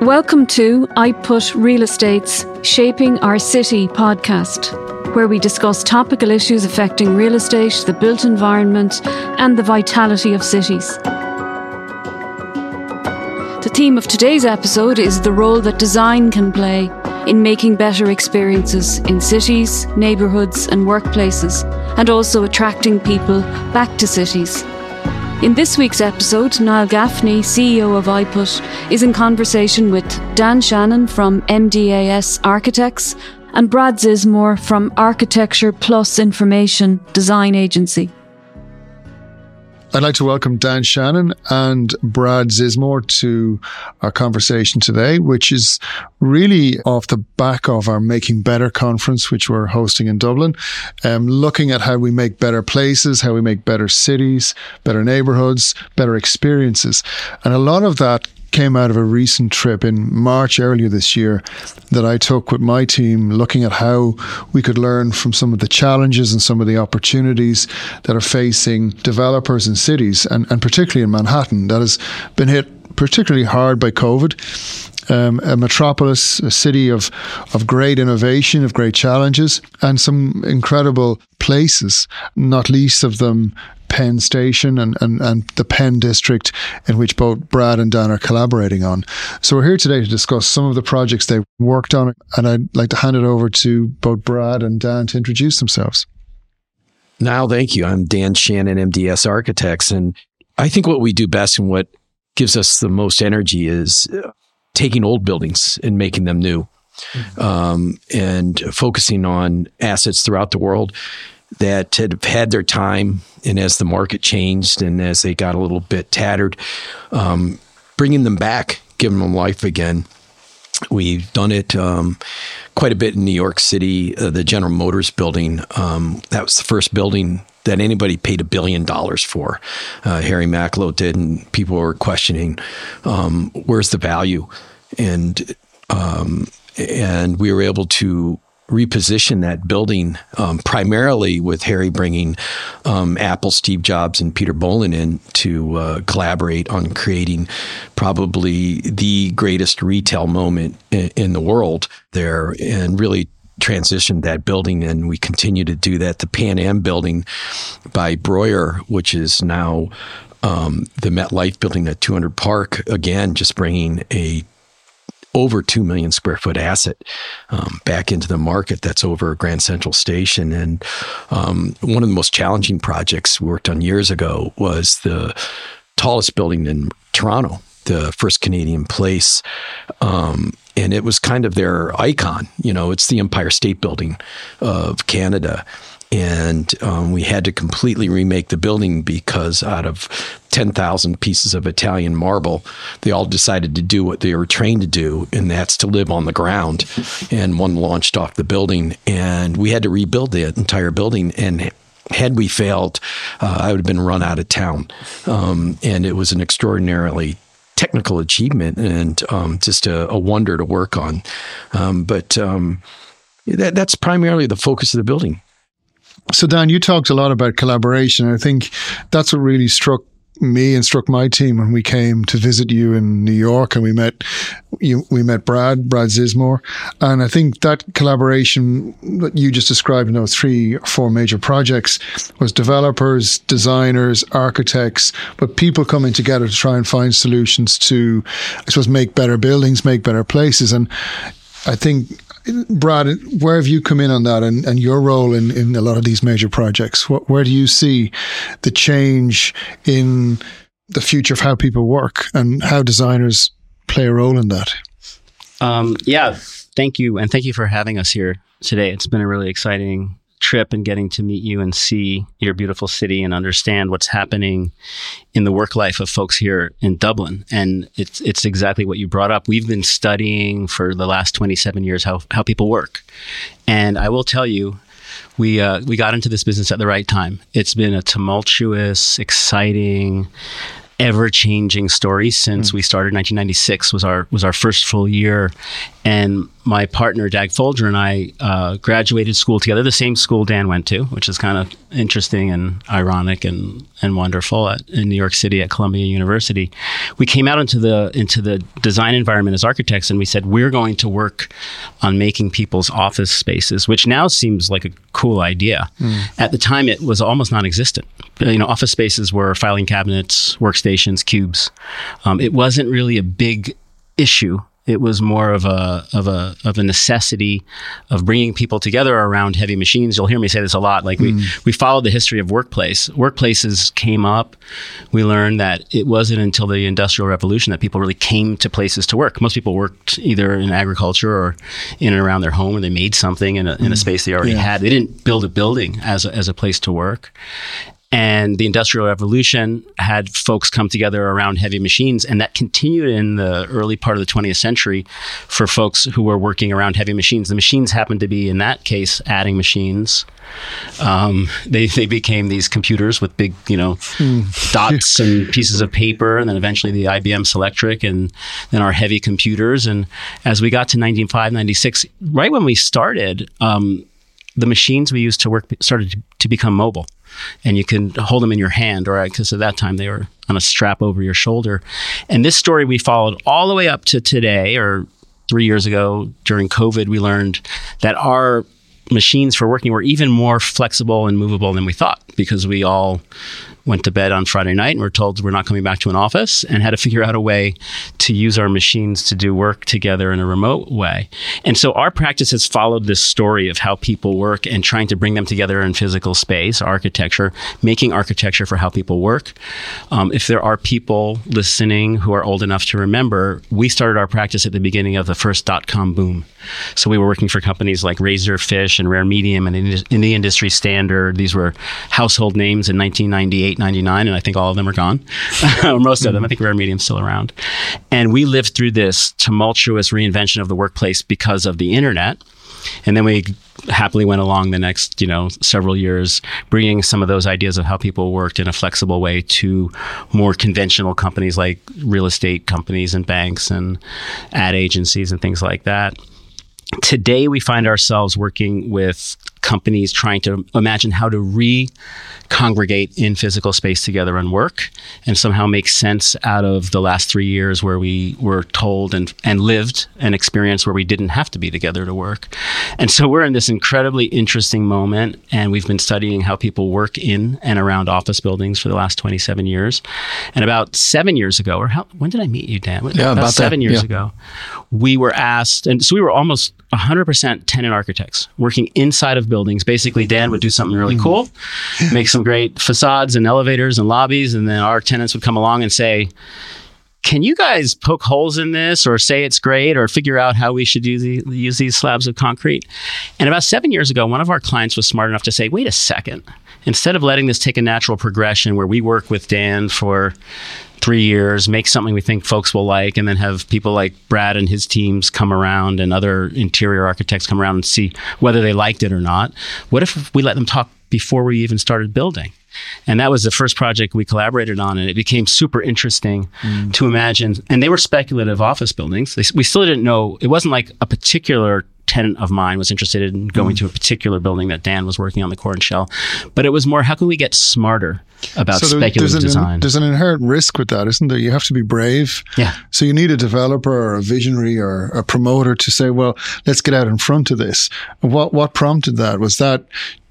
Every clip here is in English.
Welcome to IPUT Real Estate's Shaping Our City podcast, where we discuss topical issues affecting real estate, the built environment, and the vitality of cities. The theme of today's episode is the role that design can play in making better experiences in cities, neighbourhoods, and workplaces, and also attracting people back to cities. In this week's episode, Niall Gaffney, CEO of IPUT, is in conversation with Dan Shannon from MdeAS Architects and Brad Zizmor from Architecture Plus Information Design Agency. I'd like to welcome Dan Shannon and Brad Zizmor to our conversation today, which is really off the back of our Making Better conference, which we're hosting in Dublin, um, looking at how we make better places, how we make better cities, better neighborhoods, better experiences. And a lot of that came out of a recent trip in March earlier this year that I took with my team, looking at how we could learn from some of the challenges and some of the opportunities that are facing developers and cities, and, and particularly in Manhattan, that has been hit particularly hard by COVID. Um, a metropolis, a city of of great innovation, of great challenges, and some incredible places. Not least of them, Penn Station and, and, and the Penn District, in which both Brad and Dan are collaborating on. So we're here today to discuss some of the projects they worked on, and I'd like to hand it over to both Brad and Dan to introduce themselves. Now, thank you. I'm Dan Shannon, MDS Architects, and I think what we do best and what gives us the most energy is taking old buildings and making them new. Mm-hmm. Um, and focusing on assets throughout the world that had had their time, and as the market changed and as they got a little bit tattered, um, bringing them back, giving them life again. We've done it um, quite a bit in New York City. Uh, the General Motors building, um, that was the first building that anybody paid a billion dollars for. Uh, Harry Macklowe did, and people were questioning um, where's the value, and um, and we were able to reposition that building um, primarily with Harry bringing um, Apple, Steve Jobs, and Peter Bohlin in to uh, collaborate on creating probably the greatest retail moment in, in the world there and really transitioned that building and we continue to do that. The Pan Am building by Breuer, which is now um, the MetLife building at 200 Park, again, just bringing a over 2 million square foot asset um, back into the market that's over Grand Central Station. And um, one of the most challenging projects we worked on years ago was the tallest building in Toronto, the first Canadian place. Um, and it was kind of their icon. You know, it's the Empire State Building of Canada and um, we had to completely remake the building because out of 10,000 pieces of Italian marble, they all decided to do what they were trained to do, and that's to live on the ground. And one launched off the building, and we had to rebuild the entire building. And had we failed, uh, I would have been run out of town. Um, and it was an extraordinarily technical achievement and um, just a, a, wonder to work on. Um, but um, that, that's primarily the focus of the building. So, Dan, you talked a lot about collaboration. I think that's what really struck me and struck my team when we came to visit you in New York and we met you, we met Brad, Brad Zizmor. And I think that collaboration that you just described in those three or four major projects was developers, designers, architects, but people coming together to try and find solutions to, I suppose, make better buildings, make better places. And I think Brad, where have you come in on that and, and your role in, in a lot of these major projects? What, where do you see the change in the future of how people work and how designers play a role in that? Um, yeah, thank you. And thank you for having us here today. It's been a really exciting trip and getting to meet you and see your beautiful city and understand what's happening in the work life of folks here in Dublin. And it's it's exactly what you brought up. We've been studying for the last 27 years how how people work. And I will tell you we uh, we got into this business at the right time. It's been a tumultuous, exciting, ever changing story since mm. we started 1996 was our was our first full year and my partner Dag Folger and I uh, graduated school together, the same school Dan went to, which is kind of interesting and ironic and, and wonderful at, in New York City at Columbia University. We came out into the into the design environment as architects, and we said we're going to work on making people's office spaces, which now seems like a cool idea. Mm. At the time, it was almost non-existent. You know, office spaces were filing cabinets, workstations, cubes. Um, it wasn't really a big issue it was more of a of a of a necessity of bringing people together around heavy machines. You'll hear me say this a lot. Like we mm. we followed the history of workplace. Workplaces came up. We learned that it wasn't until the Industrial Revolution that people really came to places to work. Most people worked either in agriculture or in and around their home, or they made something in a, in a mm. space they already yeah. had. They didn't build a building as a, as a place to work. And the Industrial Revolution had folks come together around heavy machines, and that continued in the early part of the 20th century for folks who were working around heavy machines. The machines happened to be, in that case, adding machines. Um, they, they became these computers with big, you know, mm. dots and pieces of paper, and then eventually the IBM Selectric, and then our heavy computers. And as we got to 1995, 96, right when we started, um, the machines we used to work started to, to become mobile and you can hold them in your hand, or because at that time they were on a strap over your shoulder. And this story we followed all the way up to today, or three years ago during COVID, we learned that our machines for working were even more flexible and movable than we thought because we all went to bed on Friday night and were told we're not coming back to an office and had to figure out a way to use our machines to do work together in a remote way. And so our practice has followed this story of how people work and trying to bring them together in physical space, architecture, making architecture for how people work. Um, if there are people listening who are old enough to remember, we started our practice at the beginning of the first dot com boom. So we were working for companies like Razorfish and Rare Medium and in the industry standard. These were household names in 1998, 99, and I think all of them are gone, most of them. I think Rare Medium's still around. And we lived through this tumultuous reinvention of the workplace because of the internet. And then we happily went along the next, you know, several years, bringing some of those ideas of how people worked in a flexible way to more conventional companies like real estate companies and banks and ad agencies and things like that. Today, we find ourselves working with companies trying to imagine how to re congregate in physical space together and work and somehow make sense out of the last three years where we were told and, and lived an experience where we didn't have to be together to work. And so we're in this incredibly interesting moment and we've been studying how people work in and around office buildings for the last 27 years. And about seven years ago, or how, when did I meet you, Dan? Yeah, about, about seven that. years yeah. ago, we were asked, and so we were almost 100% tenant architects working inside of buildings. Basically, Dan would do something really mm. cool, make some great facades and elevators and lobbies, and then our tenants would come along and say, can you guys poke holes in this or say it's great or figure out how we should use, the, use these slabs of concrete? And about seven years ago, one of our clients was smart enough to say, wait a second, instead of letting this take a natural progression where we work with Dan for three years, make something we think folks will like, and then have people like Brad and his teams come around and other interior architects come around and see whether they liked it or not. What if we let them talk before we even started building? And that was the first project we collaborated on, and it became super interesting mm. to imagine. And they were speculative office buildings. They, we still didn't know, it wasn't like a particular tenant of mine was interested in going mm. to a particular building that Dan was working on the core and shell. But it was more, how can we get smarter about so speculative there's an, design? There's an inherent risk with that, isn't there? You have to be brave. Yeah. So you need a developer or a visionary or a promoter to say, well, let's get out in front of this. What, what prompted that? Was that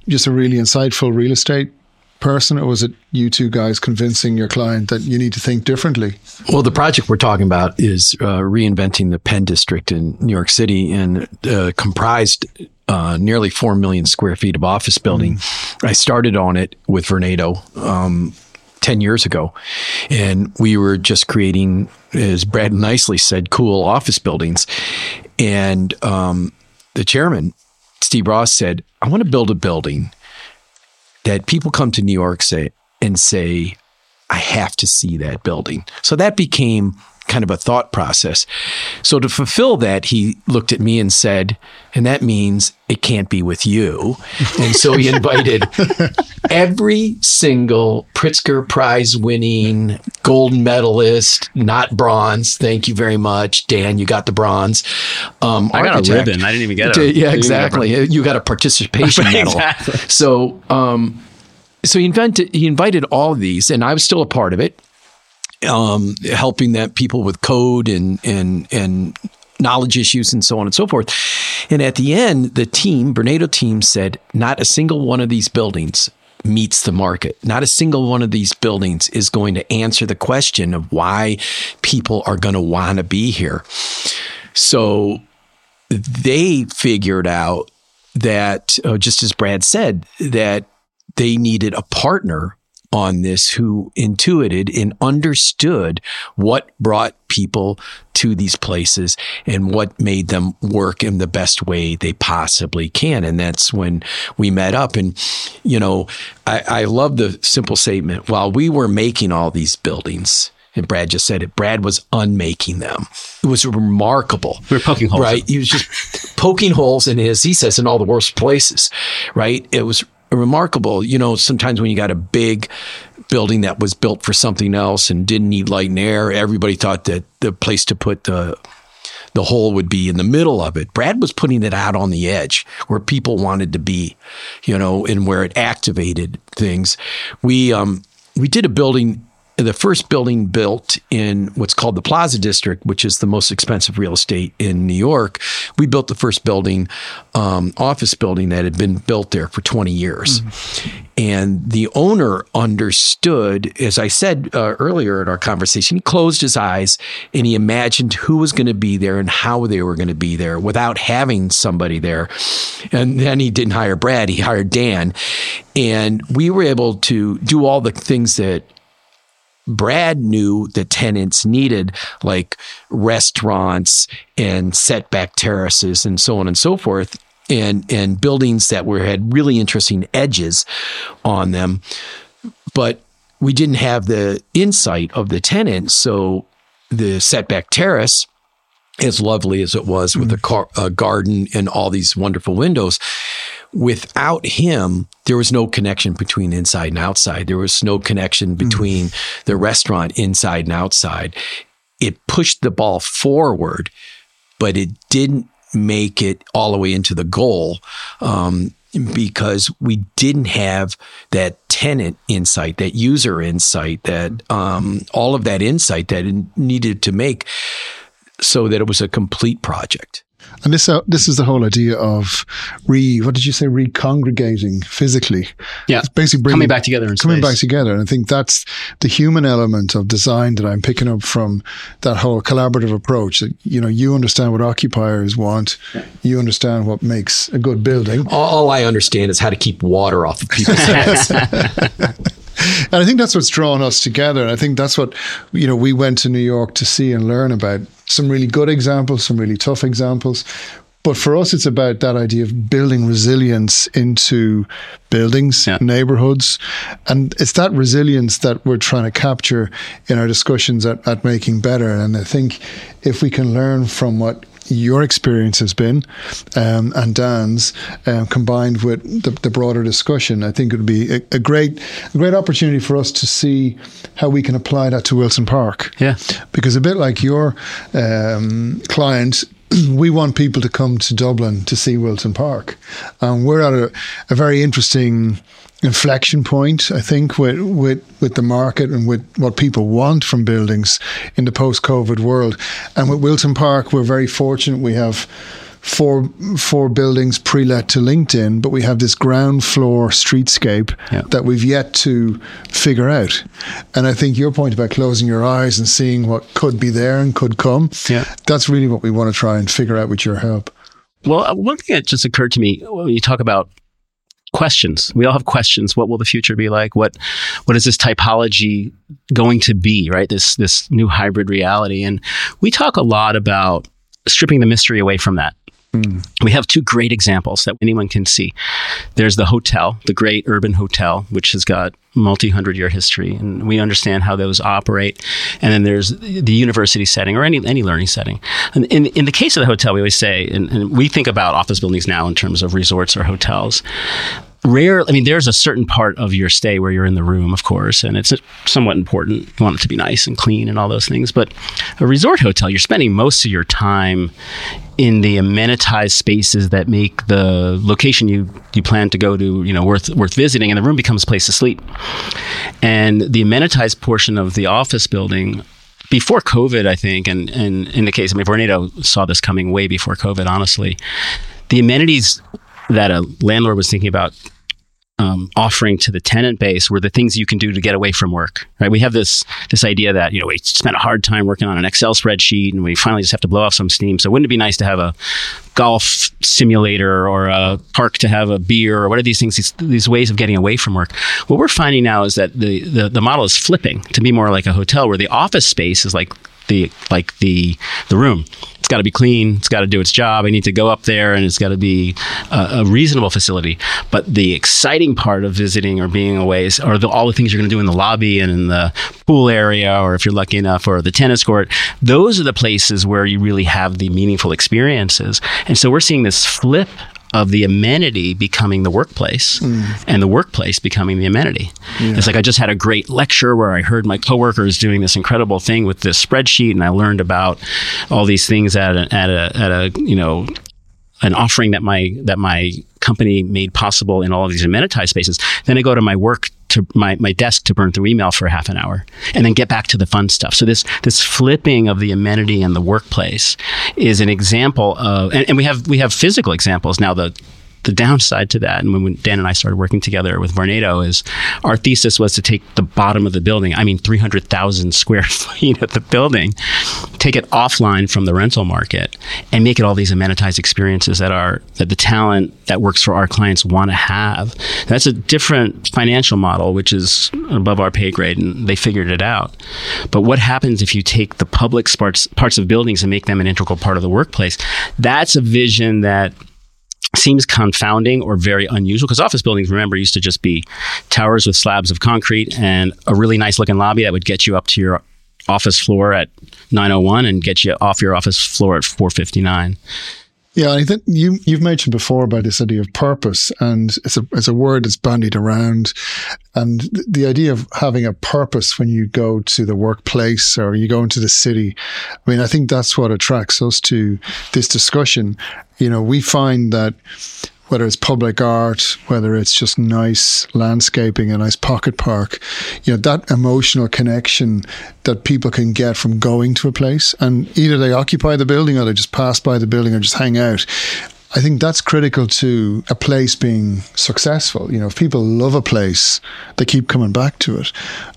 just a really insightful real estate person, or was it you two guys convincing your client that you need to think differently? Well, the project we're talking about is uh, reinventing the Penn District in New York City and uh, comprised uh, nearly 4 million square feet of office building. Mm. I started on it with Vornado. Um, 10 years ago. And we were just creating, as Brad nicely said, cool office buildings. And um, the chairman, Steve Roth, said, I want to build a building that people come to New York say and say, I have to see that building. So that became kind of a thought process. So to fulfill that, he looked at me and said, and that means it can't be with you. And so he invited every single Pritzker Prize winning gold medalist, not bronze. Thank you very much, Dan. You got the bronze. Um, I got a ribbon. I didn't even get it. Yeah, exactly. You got a participation medal. exactly. So, um, so he invented. He invited all of these, and I was still a part of it um, helping that people with code and and and knowledge issues and so on and so forth. And at the end, the team, Vornado team, said not a single one of these buildings meets the market. Not a single one of these buildings is going to answer the question of why people are going to want to be here. So they figured out that, uh, just as Brad said, that they needed a partner on this who intuited and understood what brought people to these places and what made them work in the best way they possibly can. And that's when we met up. And, you know, I, I love the simple statement while we were making all these buildings, and Brad just said it. Brad was unmaking them. It was remarkable. We were poking holes. Right. He was just poking holes in his, he says, in all the worst places. Right. It was remarkable. You know, sometimes when you got a big building that was built for something else and didn't need light and air, everybody thought that the place to put the the hole would be in the middle of it. Brad was putting it out on the edge where people wanted to be, you know, and where it activated things. We um we did a building the first building built in what's called the Plaza District, which is the most expensive real estate in New York. We built the first building, um, office building that had been built there for 20 years. Mm-hmm. And the owner understood, as I said uh, earlier in our conversation, he closed his eyes and he imagined who was going to be there and how they were going to be there without having somebody there. And then he didn't hire Brad, he hired Dan. And we were able to do all the things that Brad knew the tenants needed, like restaurants and setback terraces and so on and so forth. And, and buildings that were had really interesting edges on them, but we didn't have the insight of the tenant. So the setback terrace, as lovely as it was with mm. a, car, a garden and all these wonderful windows, without him, there was no connection between inside and outside. There was no connection hmm. between mm. the restaurant inside and outside. It pushed the ball forward, but it didn't make it all the way into the goal. Um, because we didn't have that tenant insight, that user insight, that um, all of that insight that it needed to make so that it was a complete project. And this uh, this is the whole idea of re what did you say recongregating physically? Yeah, it's basically bringing, coming back together. And coming space. back together, and I think that's the human element of design that I'm picking up from that whole collaborative approach. That you know, you understand what occupiers want, you understand what makes a good building. All I understand is how to keep water off of people's heads. and I think that's what's drawn us together. And I think that's what, you know, we went to New York to see and learn about some really good examples, some really tough examples. But for us, it's about that idea of building resilience into buildings, yeah. neighborhoods. And it's that resilience that we're trying to capture in our discussions at, at Making Better. And I think if we can learn from what your experience has been um, and Dan's um, combined with the, the, broader discussion, I think it would be a, a, great a great opportunity for us to see how we can apply that to Wilson Park. Yeah, because a bit like your um, client we want people to come to Dublin to see Wilson Park. And we're at a, a very interesting inflection point, I think, with, with, with the market and with what people want from buildings in the post COVID world. And with Wilton Park, we're very fortunate. We have four four buildings pre-let to LinkedIn, but we have this ground floor streetscape yeah. that we've yet to figure out. And I think your point about closing your eyes and seeing what could be there and could come, yeah. that's really what we want to try and figure out with your help. Well, uh, one thing that just occurred to me when you talk about questions. We all have questions. What will the future be like? What what is this typology going to be, right? This this new hybrid reality. And we talk a lot about stripping the mystery away from that. Mm. We have two great examples that anyone can see. There's the hotel, the great urban hotel, which has got multi hundred year history, and we understand how those operate. And then there's the university setting or any any learning setting. And in in the case of the hotel, we always say, and, and we think about office buildings now in terms of resorts or hotels rare i mean there's a certain part of your stay where you're in the room of course and it's somewhat important you want it to be nice and clean and all those things but a resort hotel you're spending most of your time in the amenitized spaces that make the location you you plan to go to you know worth worth visiting and the room becomes a place to sleep and the amenitized portion of the office building before COVID, I think, and, and in the case, I mean, Vornado saw this coming way before COVID, honestly. The amenities that a landlord was thinking about um, offering to the tenant base were the things you can do to get away from work. Right? We have this this idea that you know we spent a hard time working on an Excel spreadsheet, and we finally just have to blow off some steam. So wouldn't it be nice to have a golf simulator or a park to have a beer or what are these things? These, these ways of getting away from work. What we're finding now is that the, the the model is flipping to be more like a hotel, where the office space is like the like the the room. Got to be clean. It's got to do its job. I need to go up there, and it's got to be a, a, reasonable facility. But the exciting part of visiting or being away is, are the, all the things you're going to do in the lobby and in the pool area, or if you're lucky enough, or the tennis court. Those are the places where you really have the meaningful experiences. And so we're seeing this flip of the amenity becoming the workplace mm. and the workplace becoming the amenity. Yeah. It's like I just had a great lecture where I heard my coworkers doing this incredible thing with this spreadsheet and I learned about all these things at a, at a, at a you know an offering that my that my company made possible in all of these amenitized spaces. Then I go to my work to my, my desk to burn through email for half an hour and then get back to the fun stuff. So this this flipping of the amenity and the workplace is an example of and, and we have we have physical examples now the the downside to that, and when Dan and I started working together with Vornado, is our thesis was to take the bottom of the building, I mean 300,000 square feet of the building, take it offline from the rental market, and make it all these amenitized experiences that are that the talent that works for our clients want to have. That's a different financial model, which is above our pay grade, and they figured it out. But what happens if you take the public parts parts of buildings and make them an integral part of the workplace? That's a vision that seems confounding or very unusual because office buildings, remember, used to just be towers with slabs of concrete and a really nice looking lobby that would get you up to your office floor at 901 and get you off your office floor at 459. Yeah, I think you you've mentioned before about this idea of purpose, and it's a it's a word that's bandied around, and the idea of having a purpose when you go to the workplace or you go into the city. I mean, I think that's what attracts us to this discussion. You know, we find that whether it's public art, whether it's just nice landscaping, a nice pocket park, you know, that emotional connection that people can get from going to a place and either they occupy the building or they just pass by the building or just hang out. I think that's critical to a place being successful. You know, if people love a place, they keep coming back to it.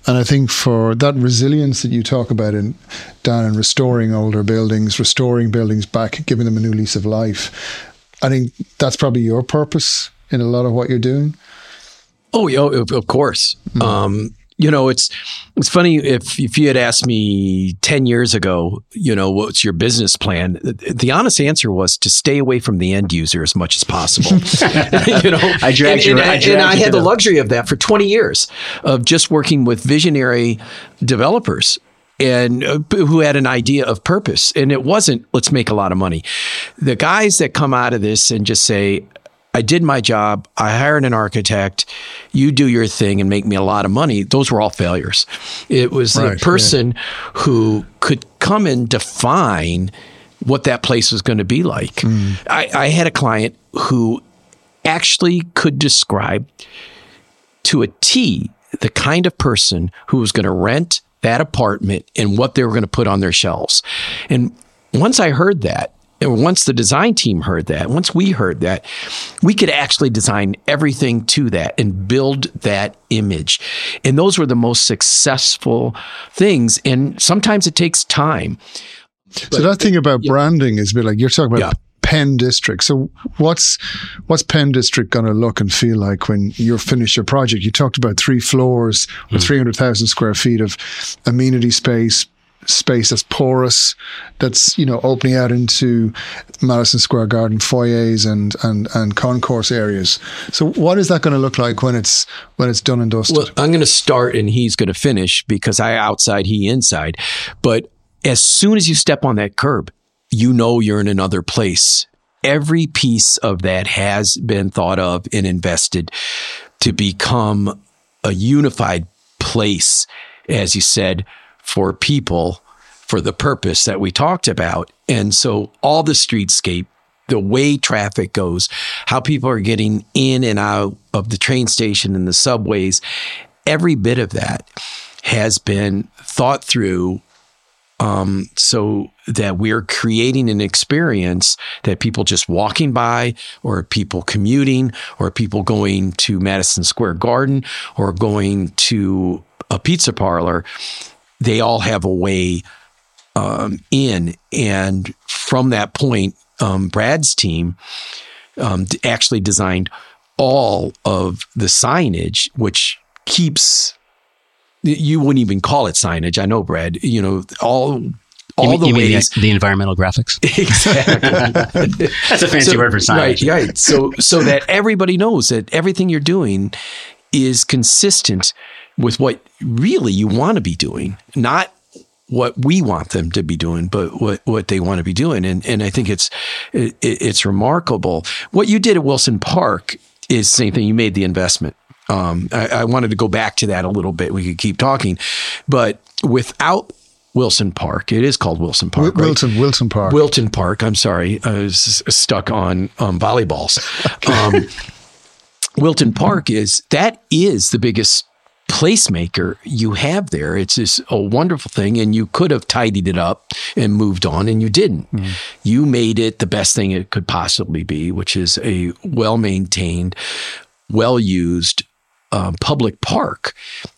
And I think for that resilience that you talk about in Dan and restoring older buildings, restoring buildings back, giving them a new lease of life, I think that's probably your purpose in a lot of what you're doing. Oh, yeah, of course. Mm. Um, you know, it's it's funny if if you had asked me ten years ago, you know, what's your business plan? The honest answer was to stay away from the end user as much as possible. you know, I dragged and, you, and, I, and I had the luxury of that for twenty years of just working with visionary developers and uh, who had an idea of purpose. And it wasn't, let's make a lot of money. The guys that come out of this and just say, I did my job. I hired an architect. You do your thing and make me a lot of money. Those were all failures. It was right, the person yeah. who could come and define what that place was going to be like. Mm. I, I had a client who actually could describe to a T the kind of person who was going to rent that apartment and what they were going to put on their shelves. And once I heard that, and once the design team heard that, once we heard that, we could actually design everything to that and build that image. And those were the most successful things. And sometimes it takes time. But, so that thing about yeah. branding is a bit like you're talking about yeah. Penn District. So what's what's Penn District going to look and feel like when you're finished your project? You talked about three floors with mm. 300,000 square feet of amenity space, space that's porous, that's you know opening out into Madison Square Garden foyers and and and concourse areas. So what is that going to look like when it's when it's done and dusted? Well, I'm going to start and he's going to finish because I outside, he inside. But as soon as you step on that curb, you know you're in another place. Every piece of that has been thought of and invested to become a unified place, as you said, for people for the purpose that we talked about. And so all the streetscape, the way traffic goes, how people are getting in and out of the train station and the subways, every bit of that has been thought through um, so that we're creating an experience that people just walking by, or people commuting, or people going to Madison Square Garden, or going to a pizza parlor, they all have a way um, in. And from that point, um, Brad's team um, actually designed all of the signage, which keeps you wouldn't even call it signage. I know, Brad. You know, all all you the ways the, the, environmental graphics. exactly. That's a fancy So- word for signage. Right, right. So so that everybody knows that everything you're doing is consistent with what really you want to be doing, not what we want them to be doing, but what, what they want to be doing. And and I think it's it, it's remarkable. What you did at Wilson Park is the same thing. You made the investment. Um, I, I wanted to go back to that a little bit. We could keep talking, but without Wilson Park, it is called Wilson Park. Right? Wilson Wilson Park. Wilton Park. I'm sorry, I was stuck on um, volleyballs. Um, Wilton Park is that is the biggest placemaker you have there. It's just a wonderful thing, and you could have tidied it up and moved on, and you didn't. You made it the best thing it could possibly be, which is a well maintained, well used um, public park,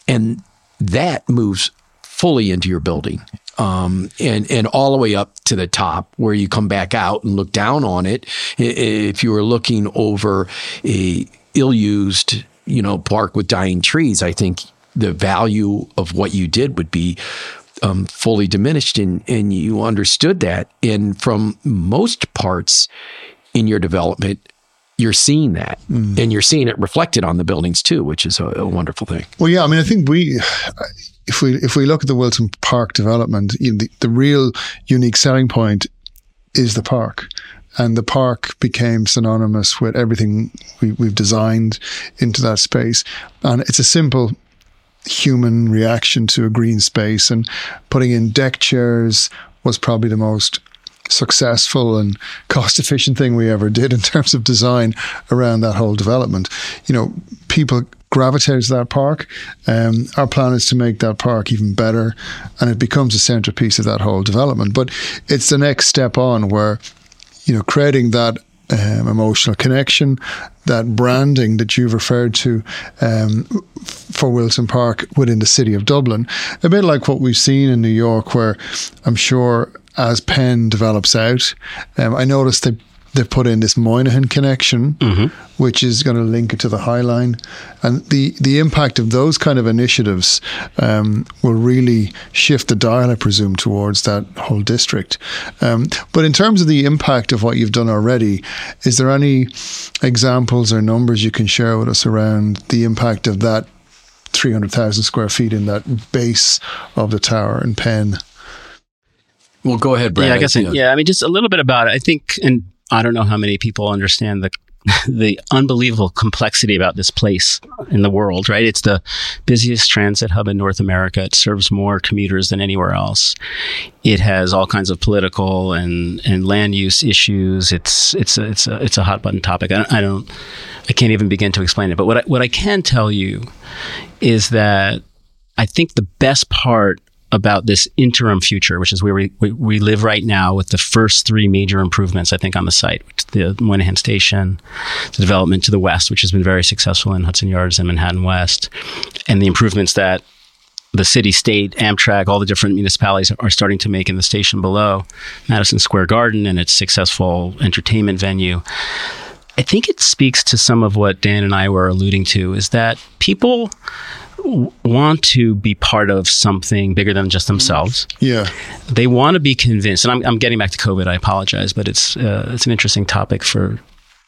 and that moves fully into your building. Um, and and all the way up to the top where you come back out and look down on it. If you were looking over a ill-used, you know, park with dying trees, I think the value of what you did would be um, fully diminished, and and you understood that. And from most parts in your development, you're seeing that, mm-hmm. and you're seeing it reflected on the buildings too, which is a, a wonderful thing. Well, yeah, I mean, I think we, if we if we look at the Wilson Park development, you know, the, the real unique selling point is the park, and the park became synonymous with everything we, we've designed into that space, and it's a simple human reaction to a green space, and putting in deck chairs was probably the most successful and cost efficient thing we ever did in terms of design around that whole development. You know, people gravitate to that park. Um, our plan is to make that park even better and it becomes a centerpiece of that whole development. But it's the next step on where, you know, creating that um, emotional connection, that branding that you've referred to um, for Wilson Park within the city of Dublin, a bit like what we've seen in New York, where I'm sure as Penn develops out, um, I noticed they they've put in this Moynihan connection, which is going to link it to the High Line, and the the impact of those kind of initiatives um, will really shift the dial, I presume, towards that whole district. Um, but in terms of the impact of what you've done already, is there any examples or numbers you can share with us around the impact of that? 300,000 square feet in that base of the tower in Penn. Well, go ahead, Brad. Yeah, I guess. Yeah, I mean, just a little bit about it. I think, and I don't know how many people understand the the unbelievable complexity about this place in the world. Right, it's the busiest transit hub in North America. It serves more commuters than anywhere else. It has all kinds of political and and land use issues. It's it's a, it's a it's a hot button topic. I don't, I don't I can't even begin to explain it. But what I, what I can tell you is that I think the best part about this interim future, which is where we, we, we live right now with the first three major improvements, I think, on the site, the Moynihan Station, the development to the west, which has been very successful in Hudson Yards and Manhattan West, and the improvements that the city, state, Amtrak, all the different municipalities are starting to make in the station below, Madison Square Garden and its successful entertainment venue. I think it speaks to some of what Dan and I were alluding to is that people want to be part of something bigger than just themselves. Yeah. They want to be convinced, and I'm, I'm getting back to COVID. I apologize, but it's uh, it's an interesting topic for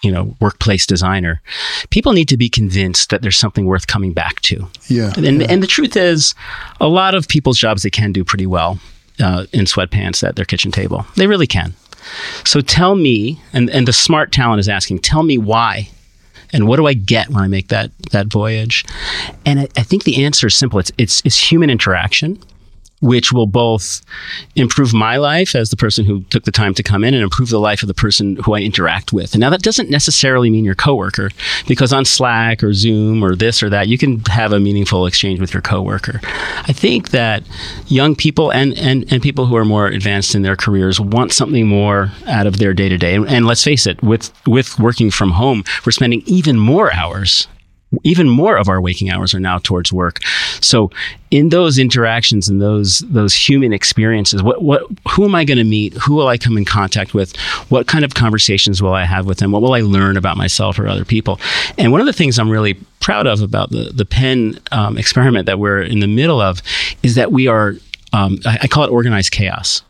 you know workplace designer. People need to be convinced that there's something worth coming back to. Yeah. And yeah. and the truth is, a lot of people's jobs they can do pretty well uh, in sweatpants at their kitchen table. They really can. So tell me, and and the smart talent is asking, tell me why and what do I get when I make that that voyage? And I, I, think the answer is simple. It's it's it's human interaction which will both improve my life as the person who took the time to come in and improve the life of the person who I interact with. And now that doesn't necessarily mean your coworker, because on Slack or Zoom or this or that, you can have a meaningful exchange with your coworker. I think that young people and, and, and people who are more advanced in their careers want something more out of their day to day. And let's face it, with, with working from home, we're spending even more hours even more of our waking hours are now towards work. So in those interactions and those those human experiences, what what who am I going to meet? Who will I come in contact with? What kind of conversations will I have with them? What will I learn about myself or other people? And one of the things I'm really proud of about the the Penn um, experiment that we're in the middle of is that we are um, I, I call it organized chaos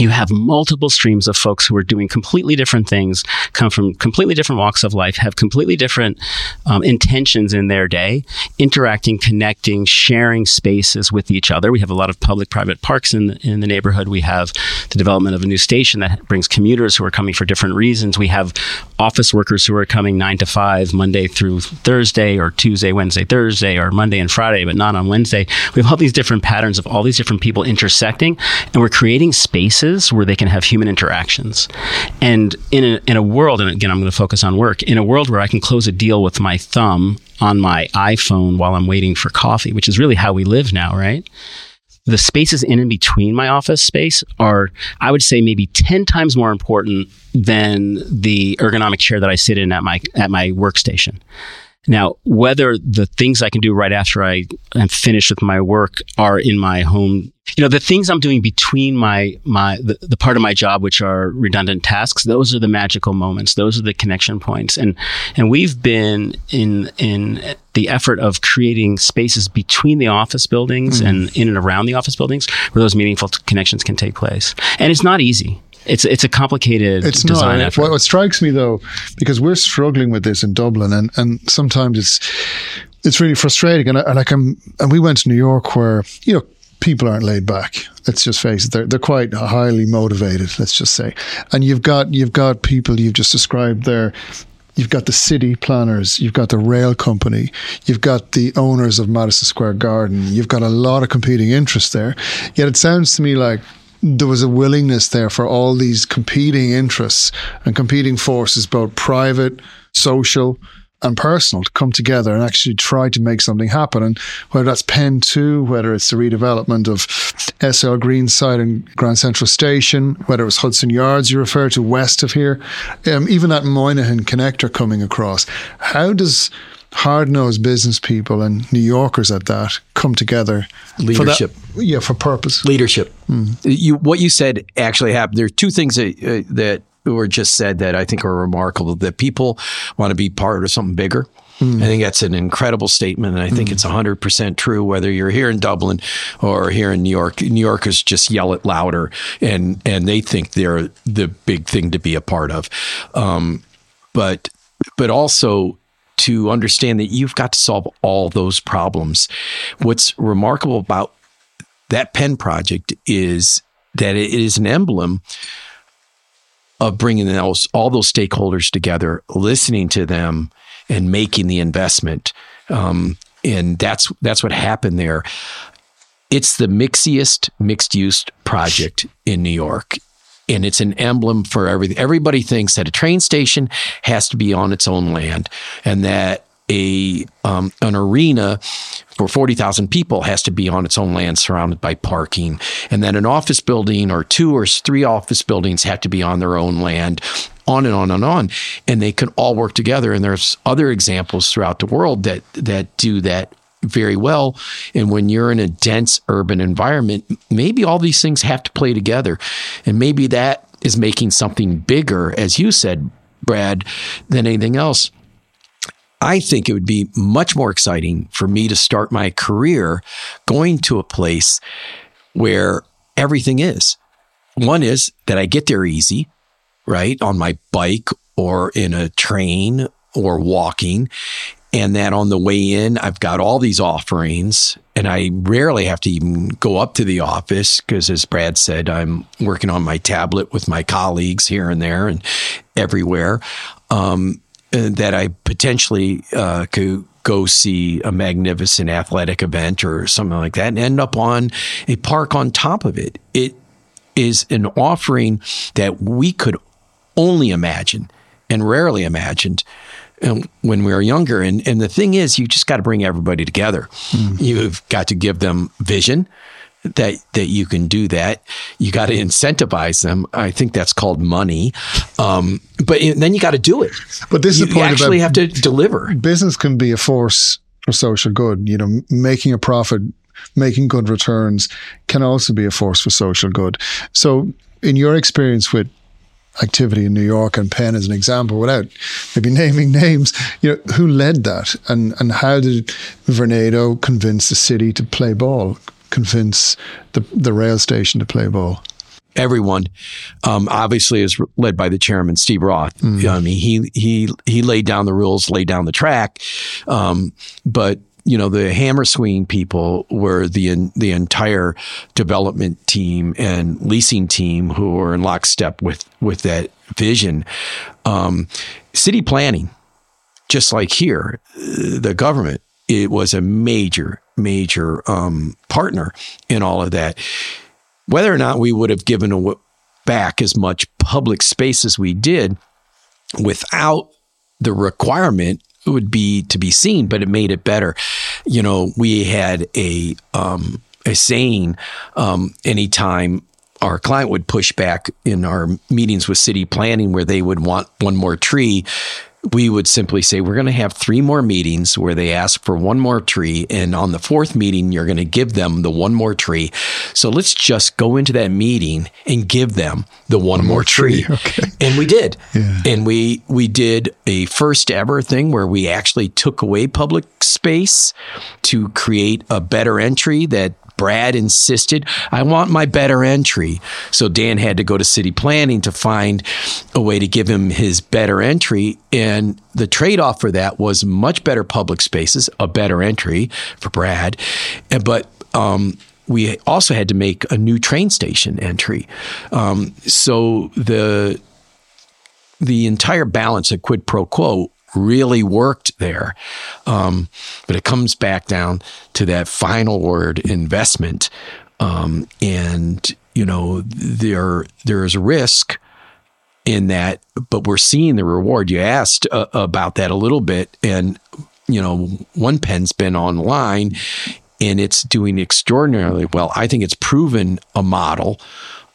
you have multiple streams of folks who are doing completely different things, come from completely different walks of life, have completely different um, intentions in their day, interacting, connecting, sharing spaces with each other. We have a lot of public-private parks in the, in the neighborhood. We have the development of a new station that brings commuters who are coming for different reasons. We have office workers who are coming nine to five, Monday through Thursday, or Tuesday, Wednesday, Thursday, or Monday and Friday, but not on Wednesday. We have all these different patterns of all these different people intersecting, and we're creating spaces spaces where they can have human interactions. And in a, in a world, and again, I'm going to focus on work, in a world where I can close a deal with my thumb on my iPhone while I'm waiting for coffee, which is really how we live now, right? The spaces in and between my office space are, I would say, maybe 10 times more important than the ergonomic chair that I sit in at my, at my workstation. Now, whether the things I can do right after I am finished with my work are in my home, you know, the things I'm doing between my my the, the, part of my job which are redundant tasks, those are the magical moments. Those are the connection points. And and we've been in in the effort of creating spaces between the office buildings mm. and in and around the office buildings where those meaningful t- connections can take place. And it's not easy it's it's a complicated it's design not. effort. What, what strikes me though, because we're struggling with this in Dublin, and and sometimes it's it's really frustrating. And, and like I'm, and we went to New York where you know people aren't laid back. Let's just face it; they're they're quite highly motivated. Let's just say, and you've got you've got people you've just described there. You've got the city planners, you've got the rail company, you've got the owners of Madison Square Garden, you've got a lot of competing interests there. Yet it sounds to me like there was a willingness there for all these competing interests and competing forces, both private, social, and personal, to come together and actually try to make something happen. And whether that's Penn 2, whether it's the redevelopment of SL Greenside and Grand Central Station, whether it was Hudson Yards you refer to west of here, um, even that Moynihan connector coming across. How does hard nosed business people and New Yorkers at that come together. Leadership. For that, yeah, for purpose. Leadership. Mm. You, what you said actually happened. There are two things that, uh, that were just said that I think are remarkable that people want to be part of something bigger. Mm. I think that's an incredible statement, and I think mm. it's 100% true, whether you're here in Dublin or here in New York. New Yorkers just yell it louder, and, and they think they're the big thing to be a part of. Um, but but also to understand that you've got to solve all those problems. What's remarkable about that Penn project is that it is an emblem of bringing those all those stakeholders together, listening to them, and making the investment. Um, and that's that's what happened there. It's the mixiest mixed use project in New York and it's an emblem for everything. Everybody thinks that a train station has to be on its own land, and that a um, an arena for 40,000 people has to be on its own land surrounded by parking and that an office building or two or three office buildings have to be on their own land on and on and on and they can all work together and there's other examples throughout the world that that do that very well. And when you're in a dense urban environment, maybe all these things have to play together. And maybe that is making something bigger, as you said, Brad, than anything else. I think it would be much more exciting for me to start my career going to a place where everything is. One is that I get there easy, right? On my bike or in a train or walking. And that on the way in, I've got all these offerings and I rarely have to even go up to the office because, as Brad said, I'm working on my tablet with my colleagues here and there and everywhere. Um, that I potentially uh, could go see a magnificent athletic event or something like that and end up on a park on top of it. It is an offering that we could only imagine and rarely imagined when we were younger. And, and the thing is, you just got to bring everybody together. Mm. You've got to give them vision that that you can do that. You got to incentivize them. I think that's called money. Um, but then you got to do it. But this you, is the point. You actually have to deliver. Business can be a force for social good. You know, making a profit, making good returns can also be a force for social good. So, in your experience with activity in New York and Penn as an example, without maybe naming names, you know, who led that and, and how did Vornado convince the city to play ball, convince the, the rail station to play ball? everyone um, obviously is led by the chairman Steve Roth. Mm. I mean, he he he laid down the rules, laid down the track, um, but you know the hammer swinging people were the the entire development team and leasing team who were in lockstep with with that vision. Um, city planning, just like here, the government it was a major major um, partner in all of that. Whether or not we would have given back as much public space as we did without the requirement would be to be seen, but it made it better. You know, we had a um, a saying um, anytime our client would push back in our meetings with city planning where they would want one more tree we would simply say, we're going to have three more meetings where they ask for one more tree. And on the fourth meeting, you're going to give them the one more tree. So let's just go into that meeting and give them the one, one more, more, tree. tree. Okay. And we did. Yeah. And we, we did a first ever thing where we actually took away public space to create a better entry that Brad insisted, I want my better entry. So Dan had to go to city planning to find a way to give him his better entry. And the trade off for that was much better public spaces, a better entry for Brad. But, um, we also had to make a new train station entry. Um, so the the entire balance of quid pro quo really worked there. Um, but it comes back down to that final word investment. Um, and, you know, there, there's a risk in that, but we're seeing the reward. You asked uh, about that a little bit. And, you know, one Penn's been online and it's doing extraordinarily well. I think it's proven a model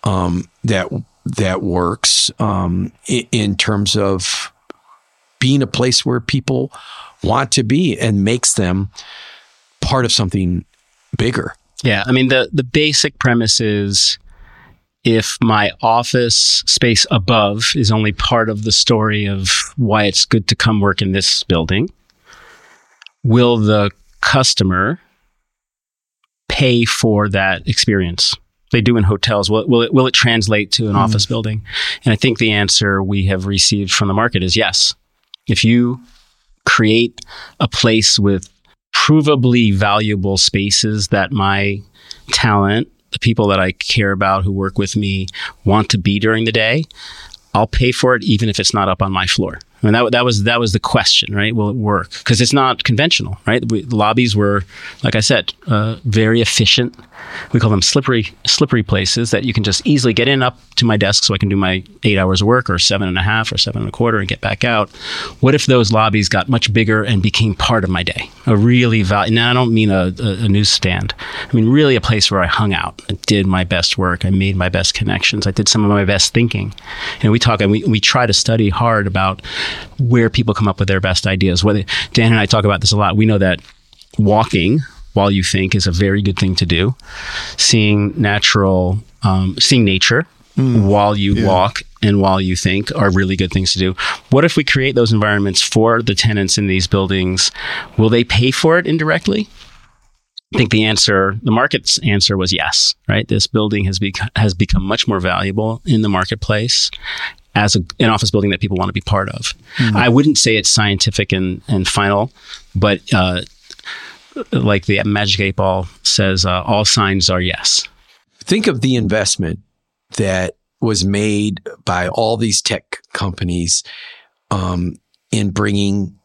um, that that works um, in, in terms of being a place where people want to be and makes them part of something bigger. Yeah, I mean the the basic premise is if my office space above is only part of the story of why it's good to come work in this building, will the customer pay for that experience? They do in hotels. Will, will it will it translate to an mm. office building? And I think the answer we have received from the market is yes. If you create a place with provably valuable spaces that my talent, the people that I care about who work with me want to be during the day, I'll pay for it even if it's not up on my floor. I mean, that, that was that was the question, right? Will it work? Because it's not conventional, right? We, lobbies were, like I said, uh, very efficient. We call them slippery slippery places that you can just easily get in up to my desk, so I can do my eight hours of work, or seven and a half, or seven and a quarter, and get back out. What if those lobbies got much bigger and became part of my day? A really val- Now I don't mean a, a, a newsstand. I mean really a place where I hung out, I did my best work, I made my best connections, I did some of my best thinking. And we talk and we we try to study hard about where people come up with their best ideas. Whether Dan and I talk about this a lot. We know that walking while you think is a very good thing to do. Seeing natural, um, seeing nature while you walk and while you think are really good things to do. What if we create those environments for the tenants in these buildings? Will they pay for it indirectly? I think the answer, the market's answer was yes, right? This building has become, has become much more valuable in the marketplace as a, an office building that people want to be part of. I wouldn't say it's scientific and, and final, but uh, like the Magic Eight Ball says, uh, all signs are yes. Think of the investment that was made by all these tech companies um, in bringing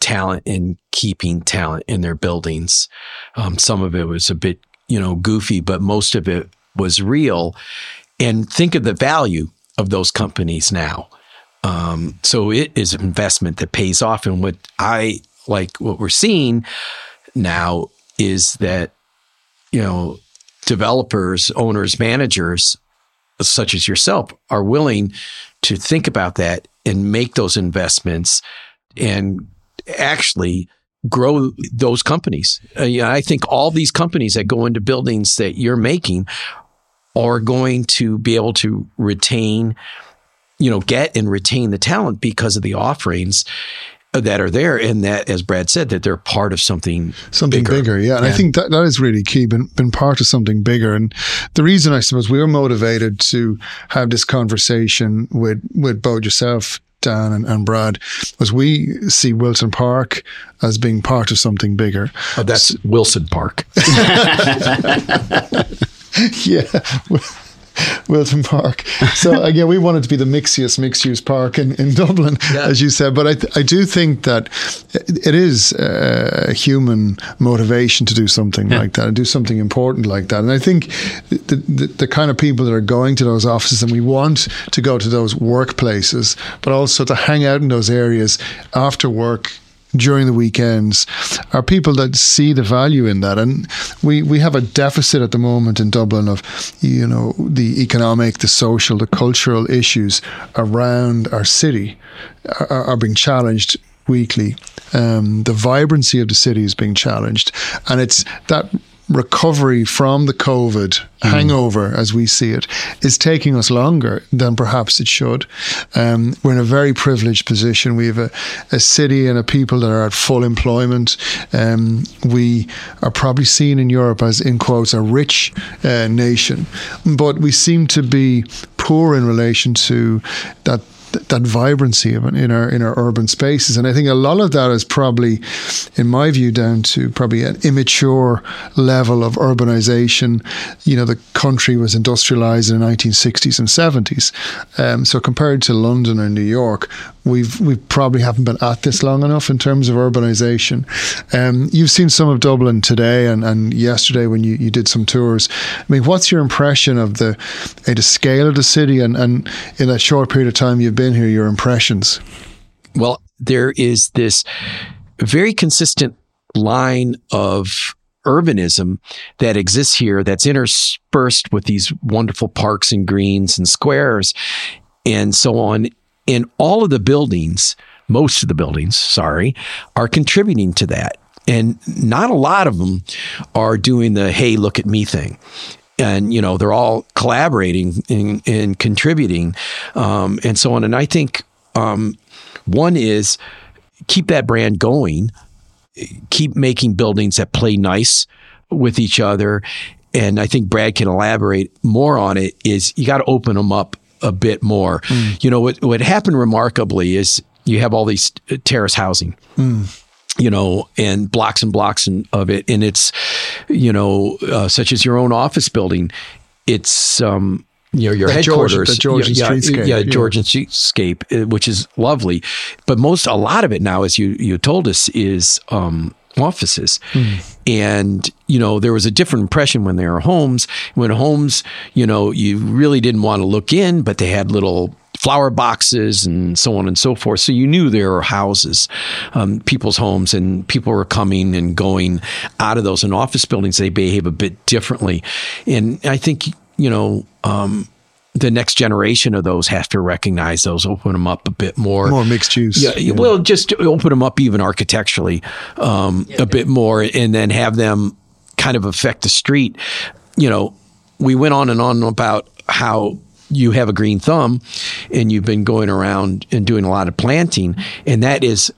talent and keeping talent in their buildings. Um, some of it was a bit, you know, goofy, but most of it was real. And think of the value of those companies now. Um, so it is an investment that pays off. And what I like, what we're seeing now is that, you know, developers, owners, managers, such as yourself, are willing to think about that and make those investments and actually grow those companies. Uh, I think all these companies that go into buildings that you're making are going to be able to retain, you know, get and retain the talent because of the offerings that are there. And that as brad said that they're part of something something bigger, bigger. yeah and i think that, that is really key been, been part of something bigger. And the reason i suppose we were motivated to have this conversation with with both yourself Dan and, and Brad was we see Wilson Park as being part of something bigger. Oh, that's wilson park yeah. Wilton Park. So again, we wanted to be the mixiest mixed use park in, in Dublin, Yeah. as you said. But I, th- I do think that it is uh, a human motivation to do something like that, and do something important like that. And I think the, the, the kind of people that are going to those offices, and we want to go to those workplaces, but also to hang out in those areas after work during the weekends are people that see the value in that. And we we have a deficit at the moment in Dublin of you know the economic the social the cultural issues around our city are, are being challenged weekly. Um, the vibrancy of the city is being challenged. And it's that recovery from the COVID hangover, as we see it, is taking us longer than perhaps it should. Um, we're in a very privileged position. We have a, a city and a people that are at full employment. Um, we are probably seen in Europe as, in quotes, a rich uh, nation, but we seem to be poor in relation to that that vibrancy in our in our urban spaces. And I think a lot of that is probably, in my view, down to probably an immature level of urbanization. You know, the country was industrialized in the 1960s and 70s. Um, so compared to London or New York, we've we probably haven't been at this long enough in terms of urbanization. Um, you've seen some of Dublin today and, and yesterday when you, you did some tours. I mean, what's your impression of the uh, the scale of the city and, and in that short period of time you've been here, your impressions? Well, there is this very consistent line of urbanism that exists here that's interspersed with these wonderful parks and greens and squares and so on. And all of the buildings, most of the buildings, sorry, are contributing to that. And not a lot of them are doing the, hey, look at me thing and you know they're all collaborating and, and contributing um, and so on. And i think um, one is keep that brand going keep making buildings that play nice with each other and i think brad can elaborate more on it is you got to open them up a bit more. You know what, what happened remarkably is you have all these terrace housing you know, and blocks and blocks and, of it. And it's, you know, uh, such as your own office building. It's, um, you know, your Georgian- headquarters, the Georgian yeah, streetscape, yeah, yeah. Georgian streetscape, uh, which is lovely. But most, a lot of it now, as you you told us, is um, offices. And you know, there was a different impression when they were homes. When homes, you know, you really didn't want to look in, but they had little flower boxes and so on and so forth. So you knew there were houses, um, people's homes, and people were coming and going out of those. In office buildings, they behave a bit differently. And I think, you know, um, the next generation of those have to recognize those, open them up a bit more. More mixed use. Yeah, well, just open them up even architecturally um, a bit more, and then have them kind of affect the street. You know, we went on and on about how you have a green thumb and you've been going around and doing a lot of planting. And that is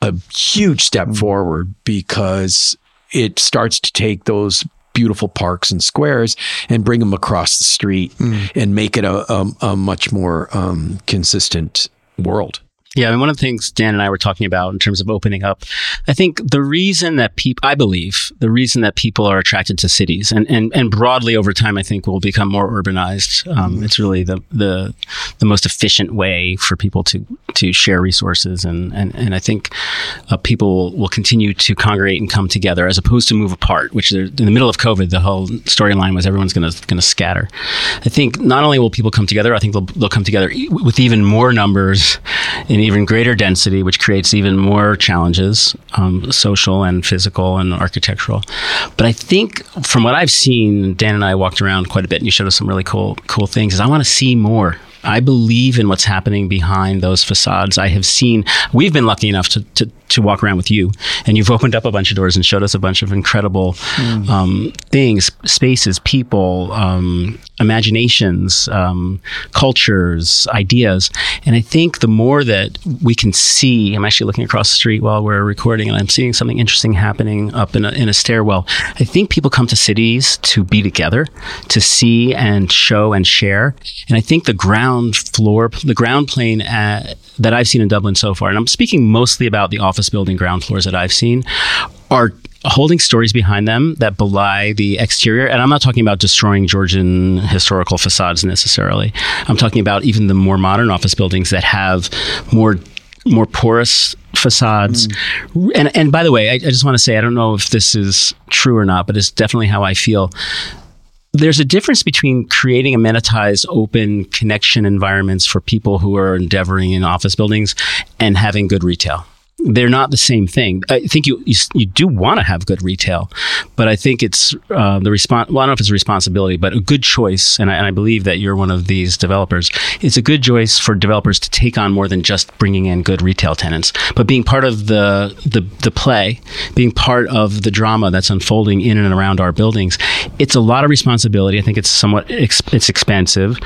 a huge step forward because it starts to take those beautiful parks and squares and bring them across the street mm. and make it a, a, a much more um, consistent world. Yeah, I mean, one of the things Dan and I were talking about in terms of opening up, I think the reason that people, I believe, the reason that people are attracted to cities and, and, and broadly over time, I think will become more urbanized. Um, mm-hmm. It's really the, the, the most efficient way for people to, to share resources. And, and, and I think uh, people will continue to congregate and come together as opposed to move apart, which in the middle of COVID, the whole storyline was everyone's going to, going to scatter. I think not only will people come together, I think they'll, they'll come together with even more numbers in even greater density, which creates even more challenges, um, social and physical and architectural. But I think from what I've seen, Dan and I walked around quite a bit, and you showed us some really cool, cool things. Is I want to see more I believe in what's happening behind those facades. I have seen, we've been lucky enough to, to, to walk around with you, and you've opened up a bunch of doors and showed us a bunch of incredible mm. um, things, spaces, people, um, imaginations, um, cultures, ideas. And I think the more that we can see, I'm actually looking across the street while we're recording, and I'm seeing something interesting happening up in a, in a stairwell. I think people come to cities to be together, to see and show and share. And I think the ground floor, the ground plane at, that I've seen in Dublin so far, and I'm speaking mostly about the office building ground floors that I've seen, are holding stories behind them that belie the exterior. And I'm not talking about destroying Georgian historical facades necessarily. I'm talking about even the more modern office buildings that have more more porous facades. Mm. And and by the way, I, I just want to say I don't know if this is true or not, but it's definitely how I feel there's a difference between creating amenitized open connection environments for people who are endeavoring in office buildings and having good retail they're not the same thing. I think you you, you do want to have good retail, but I think it's uh, the response. Well, I don't know if it's a responsibility, but a good choice, and I, and I, believe that you're one of these developers. It's a good choice for developers to take on more than just bringing in good retail tenants, but being part of the the the play, being part of the drama that's unfolding in and around our buildings. It's a lot of responsibility. I think it's somewhat ex- it's expensive.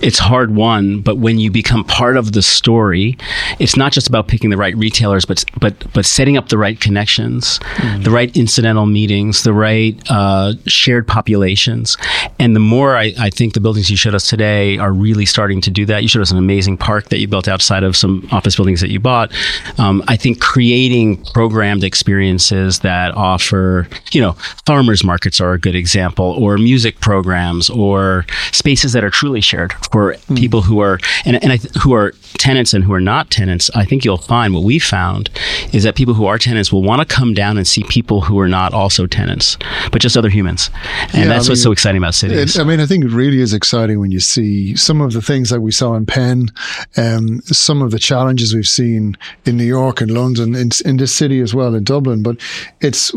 It's hard won, but when you become part of the story, it's not just about picking the right retailers, but but but setting up the right connections, mm. the right incidental meetings, the right uh, shared populations, and the more I, I, think the buildings you showed us today are really starting to do that. You showed us an amazing park that you built outside of some office buildings that you bought. Um, I think creating programmed experiences that offer, you know, farmers markets are a good example, or music programs, or spaces that are truly shared for mm. people who are and, and I, who are tenants and who are not tenants. I think you'll find what we found is that people who are tenants will want to come down and see people who are not also tenants, but just other humans. And yeah, that's I mean, what's so exciting about cities. It, I mean, I think it really is exciting when you see some of the things that we saw in Penn, um, some of the challenges we've seen in New York and London, in, in this city as well, in Dublin. But it's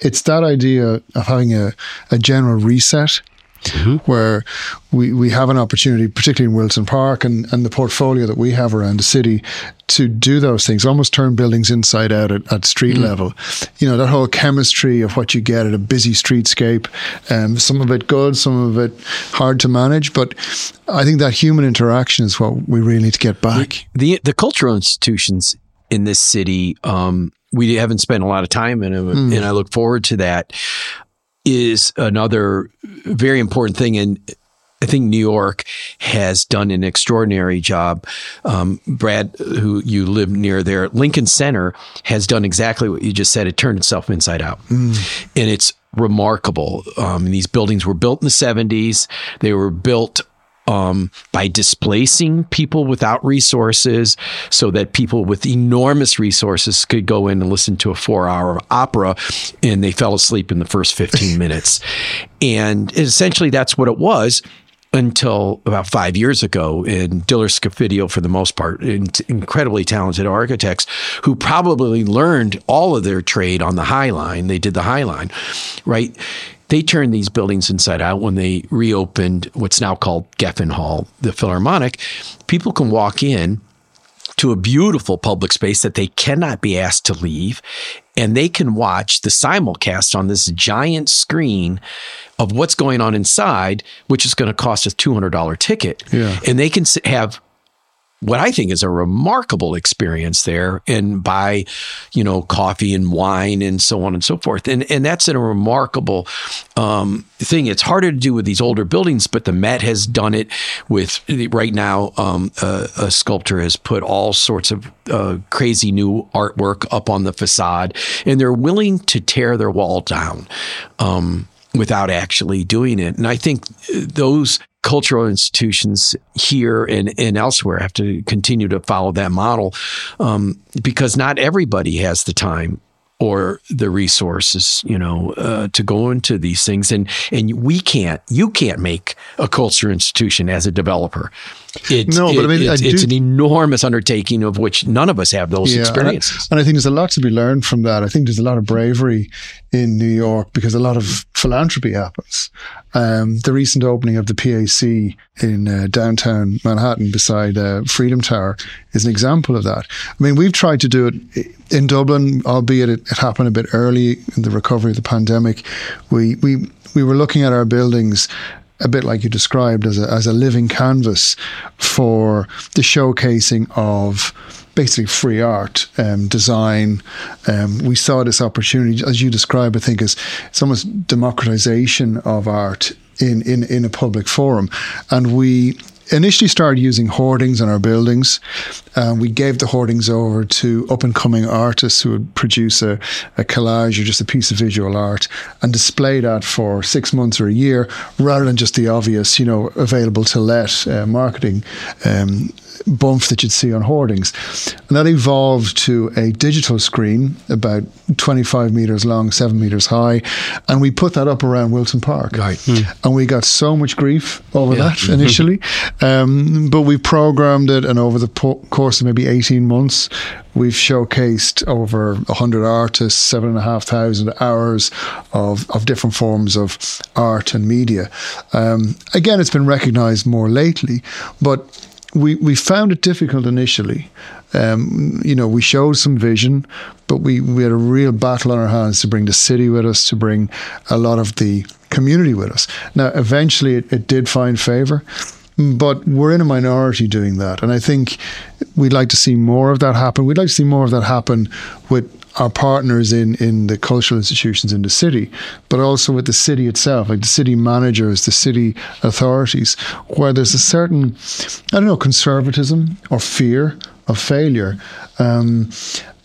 it's that idea of having a, a general reset mm-hmm. where we, we have an opportunity, particularly in Wilson Park and, and the portfolio that we have around the city, to do those things, almost turn buildings inside out at, at street mm-hmm. level. You know, that whole chemistry of what you get at a busy streetscape, um, some of it good, some of it hard to manage. But I think that human interaction is what we really need to get back. The, the, the cultural institutions in this city, um, we haven't spent a lot of time in them, mm. and I look forward to that is another very important thing. And I think New York has done an extraordinary job. Um, Brad, who you live near there, Lincoln Center has done exactly what you just said. It turned itself inside out. Mm. And it's remarkable. Um, these buildings were built in the 70s. They were built um, by displacing people without resources so that people with enormous resources could go in and listen to a four hour opera and they fell asleep in the first 15 minutes. And essentially, that's what it was until about five years ago. And Diller Scofidio, for the most part, incredibly talented architects who probably learned all of their trade on the High Line. They did the High Line, right? They turned these buildings inside out when they reopened what's now called Geffen Hall, the Philharmonic. People can walk in to a beautiful public space that they cannot be asked to leave. And they can watch the simulcast on this giant screen of what's going on inside, which is going to cost a $200 ticket. Yeah. And they can have what I think is a remarkable experience there and buy, you know, coffee and wine and so on and so forth. And and that's a remarkable um, thing. It's harder to do with these older buildings, but the Met has done it with right now. Um, a, a, sculptor has put all sorts of uh, crazy new artwork up on the facade, and they're willing to tear their wall down. Um, without actually doing it. And I think those cultural institutions here and, and elsewhere have to continue to follow that model um, because not everybody has the time or the resources, you know, uh, to go into these things. And and we can't, you can't make a culture institution as a developer. It's, no, but I mean, it's, I it's an enormous undertaking of which none of us have those yeah, experiences. And I, and I, think there's a lot to be learned from that. I think there's a lot of bravery in New York because a lot of philanthropy happens. Um, the recent opening of the PAC in uh, downtown Manhattan beside uh, Freedom Tower is an example of that. I mean, we've tried to do it in Dublin, albeit it, it happened a bit early in the recovery of the pandemic. We, we, we were looking at our buildings a bit like you described as a, as a living canvas for the showcasing of basically free art, um, design. Um, we saw this opportunity, as you describe, I think, as it's almost democratization of art in, in, in a public forum. And we initially started using hoardings in our buildings. Um, we gave the hoardings over to up and coming artists who would produce a, a, collage or just a piece of visual art and display that for six months or a year rather than just the obvious, you know, available to let uh, marketing um, bump that you'd see on hoardings. And that evolved to a digital screen about 25 meters long, seven meters high. And we put that up around Wilson Park. Right. Mm. And we got so much grief over yeah. that initially. um, but we programmed it, and over the po- course of maybe 18 months, we've showcased over 100 artists, seven and a half thousand hours of, of different forms of art and media. Um, again, it's been recognized more lately, but we, we found it difficult initially. Um, you know, we showed some vision, but we, we had a real battle on our hands to bring the city with us, to bring a lot of the community with us. Now, eventually it, it did find favor, but we're in a minority doing that. And I think we'd like to see more of that happen. We'd like to see more of that happen with our partners in, in the cultural institutions in the city, but also with the city itself, like the city managers, the city authorities, where there's a certain, I don't know, conservatism or fear of failure. Um,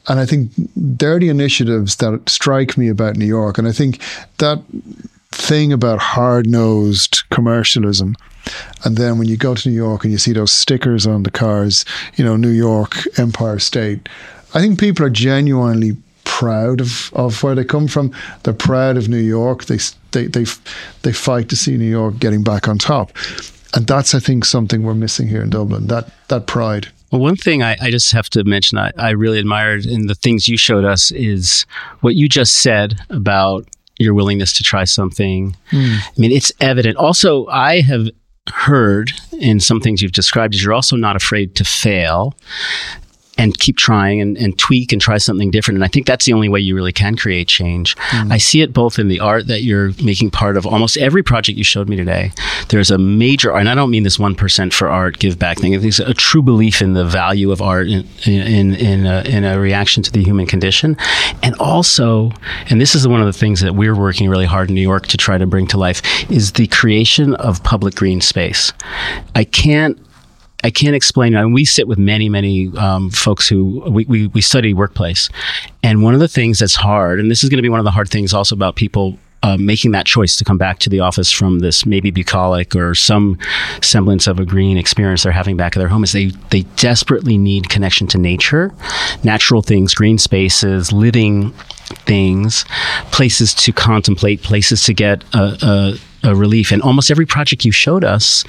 and I think they're the initiatives that strike me about New York. And I think that thing about hard nosed commercialism. And then when you go to New York and you see those stickers on the cars, you know, New York, Empire State, I think people are genuinely proud of, of where they come from. They're proud of New York. They, they, they, they fight to see New York getting back on top. And that's, I think, something we're missing here in Dublin, that, that pride. Well, one thing I, I just have to mention I, I really admired in the things you showed us is what you just said about your willingness to try something. Mm. I mean, it's evident. Also, I have heard in some things you've described is you're also not afraid to fail and keep trying and, and, tweak and try something different. And I think that's the only way you really can create change. Mm. I see it both in the art that you're making part of. Almost every project you showed me today, there's a major, and I don't mean this 1% for art give back thing. It's a true belief in the value of art in, in, in, a, in a reaction to the human condition. And also, and this is one of the things that we're working really hard in New York to try to bring to life, is the creation of public green space. I can't I can't explain. Mean, we sit with many, many um, folks who we, we, we study workplace. And one of the things that's hard, and this is going to be one of the hard things also about people uh, making that choice to come back to the office from this maybe bucolic or some semblance of a green experience they're having back at their home is they they desperately need connection to nature, natural things, green spaces, living things, places to contemplate, places to get a, a, a relief. And almost every project you showed us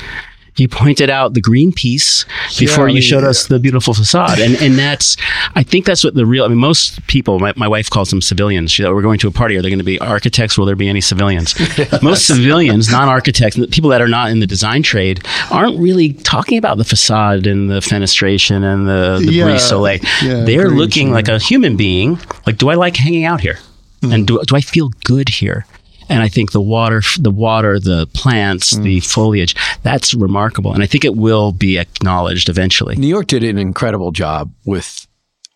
you pointed out the green piece before Yeah, you showed mean, us the beautiful facade. And and that's I think that's what the real I mean most people my, my wife calls them civilians. She we're going to a party, are there going to be architects? Will there be any civilians? most civilians, non-architects, people that are not in the design trade aren't really talking about the facade and the fenestration and the, the Yeah, brise soleil. yeah, They're looking like a human being. Like, do I like hanging out here? Mm. And do, do I feel good here? And I think the water, the water, the plants, the mm. foliage, that's remarkable. And I think it will be acknowledged eventually. New York did an incredible job with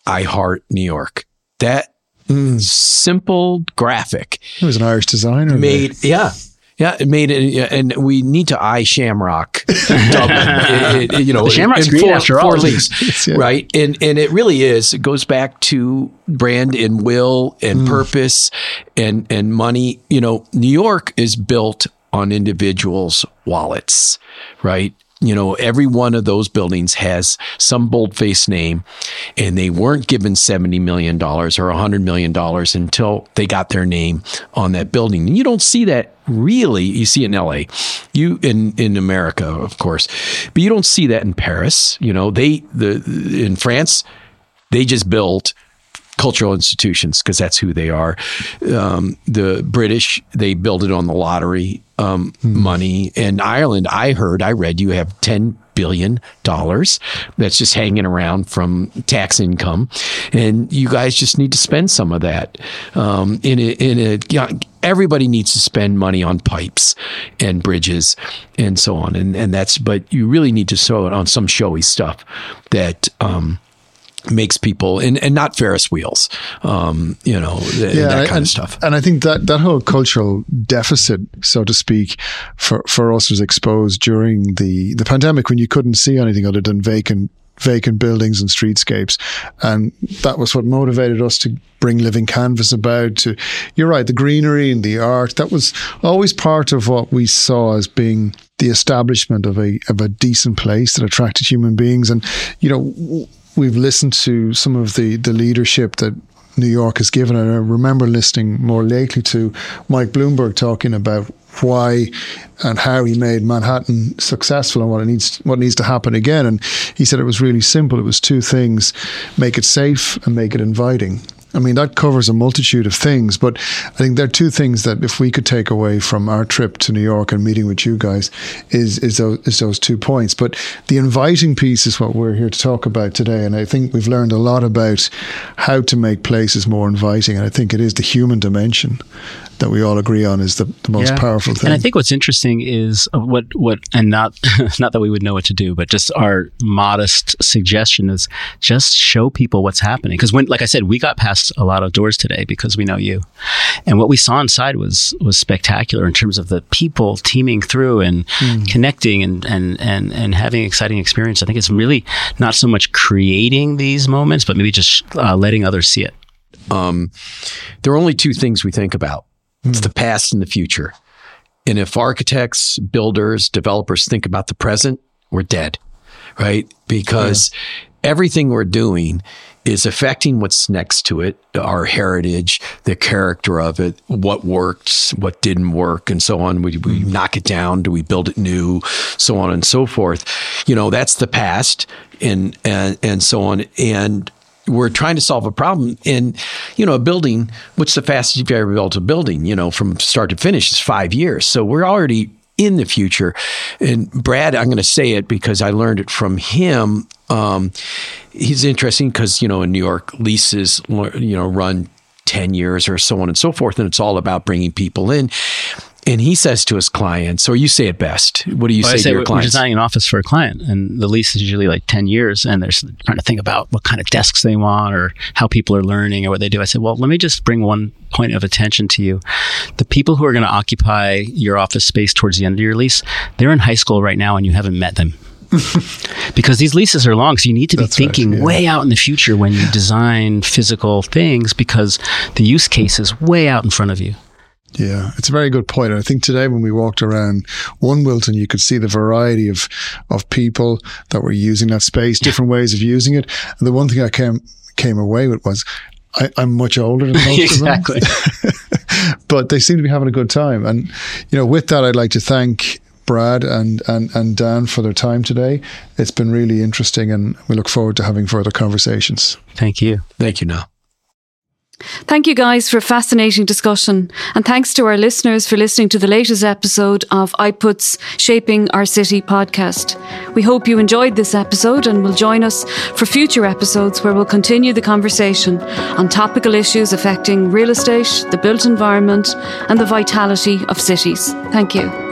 I Heart New York. That mm. simple graphic He was an Irish designer. made, yeah. Yeah, it made it, and we need to I Shamrock, Dublin. It- it- you know, The Shamrock's green four, after all, four isn't it? leagues, Yeah. right? And and it really is. It goes back to brand and will and mm. purpose and and money. You know, New York is built on individuals' wallets, right? You know, every one of those buildings has some boldface name, and they weren't given $70 million or $100 million until they got their name on that building. And you don't see that really. You see in LA, you in, in America, of course, but you don't see that in Paris. You know, they, the, in France, they just built cultural institutions because that's who they are. Um, the British they build it on the lottery um, money, and Ireland. I heard, I read, you have ten billion dollars that's just hanging around from tax income, and you guys just need to spend some of that. Um, in a, in a, yeah, everybody needs to spend money on pipes and bridges and so on, and and that's. But you really need to sow it on some showy stuff that. Um, makes people and, and not Ferris wheels, um, you know, th- that kind and, of stuff. And I think that that whole cultural deficit, so to speak, for for us was exposed during the the pandemic when you couldn't see anything other than vacant vacant buildings and streetscapes and that was what motivated us to bring living canvas about to you're right the greenery and the art that was always part of what we saw as being the establishment of a of a decent place that attracted human beings and you know w- we've listened to some of the the leadership that New York has given. And I remember listening more lately to Mike Bloomberg talking about why and how he made Manhattan successful and what needs what needs to happen again. And he said it was really simple. It was two things: make it safe and make it inviting. I mean, that covers a multitude of things, but I think there are two things that if we could take away from our trip to New York and meeting with you guys is is those, is those two points. But the inviting piece is what we're here to talk about today, and I think we've learned a lot about how to make places more inviting, and I think it is the human dimension that we all agree on is the, the most Yeah. powerful thing. And I think what's interesting is uh, what what and not not that we would know what to do, but just our modest suggestion is just show people what's happening. Because when, like I said, we got past a lot of doors today because we know you, and what we saw inside was was spectacular in terms of the people teaming through and connecting and and and and having exciting experience. I think it's really not so much creating these moments, but maybe just uh, letting others see it. Um, there are only two things we think about. It's the past and the future. And if architects, builders, developers think about the present, we're dead, right? Because everything we're doing is affecting what's next to it, our heritage, the character of it, what worked, what didn't work, and so on. We, we mm-hmm. knock it down? Do we build it new? So on and so forth. You know, that's the past and, and, and so on. And we're trying to solve a problem in, you know, a building. What's the fastest you've ever built a building? You know, from start to finish is five years. So we're already in the future. And Brad, I'm going to say it because I learned it from him. Um, he's interesting because you know in New York leases you know run 10 years or so on and so forth and it's all about bringing people in and he says to his clients or you say it best what do you Well, say, say to your we're clients designing an office for a client, and the lease is usually like ten years, and they're trying to think about what kind of desks they want or how people are learning or what they do. I said, well, let me just bring one point of attention to you: the people who are going to occupy your office space towards the end of your lease, they're in high school right now, and you haven't met them. because these leases are long, so you need to be That's right, thinking yeah. way out in the future when you design physical things because the use case is way out in front of you. Yeah, it's a very good point. And I think today when we walked around One Wilton, you could see the variety of, of people that were using that space, different ways of using it. And the one thing I came, came away with was I, I'm much older than most exactly. of them, but they seem to be having a good time. And, you know, with that, I'd like to thank Brad and, and, and Dan for their time today. It's been really interesting and we look forward to having further conversations. Thank you. Thank you, now. Thank you guys for a fascinating discussion. And thanks to our listeners for listening to the latest episode of IPUT's Shaping Our City podcast. We hope you enjoyed this episode and will join us for future episodes where we'll continue the conversation on topical issues affecting real estate, the built environment, and the vitality of cities. Thank you.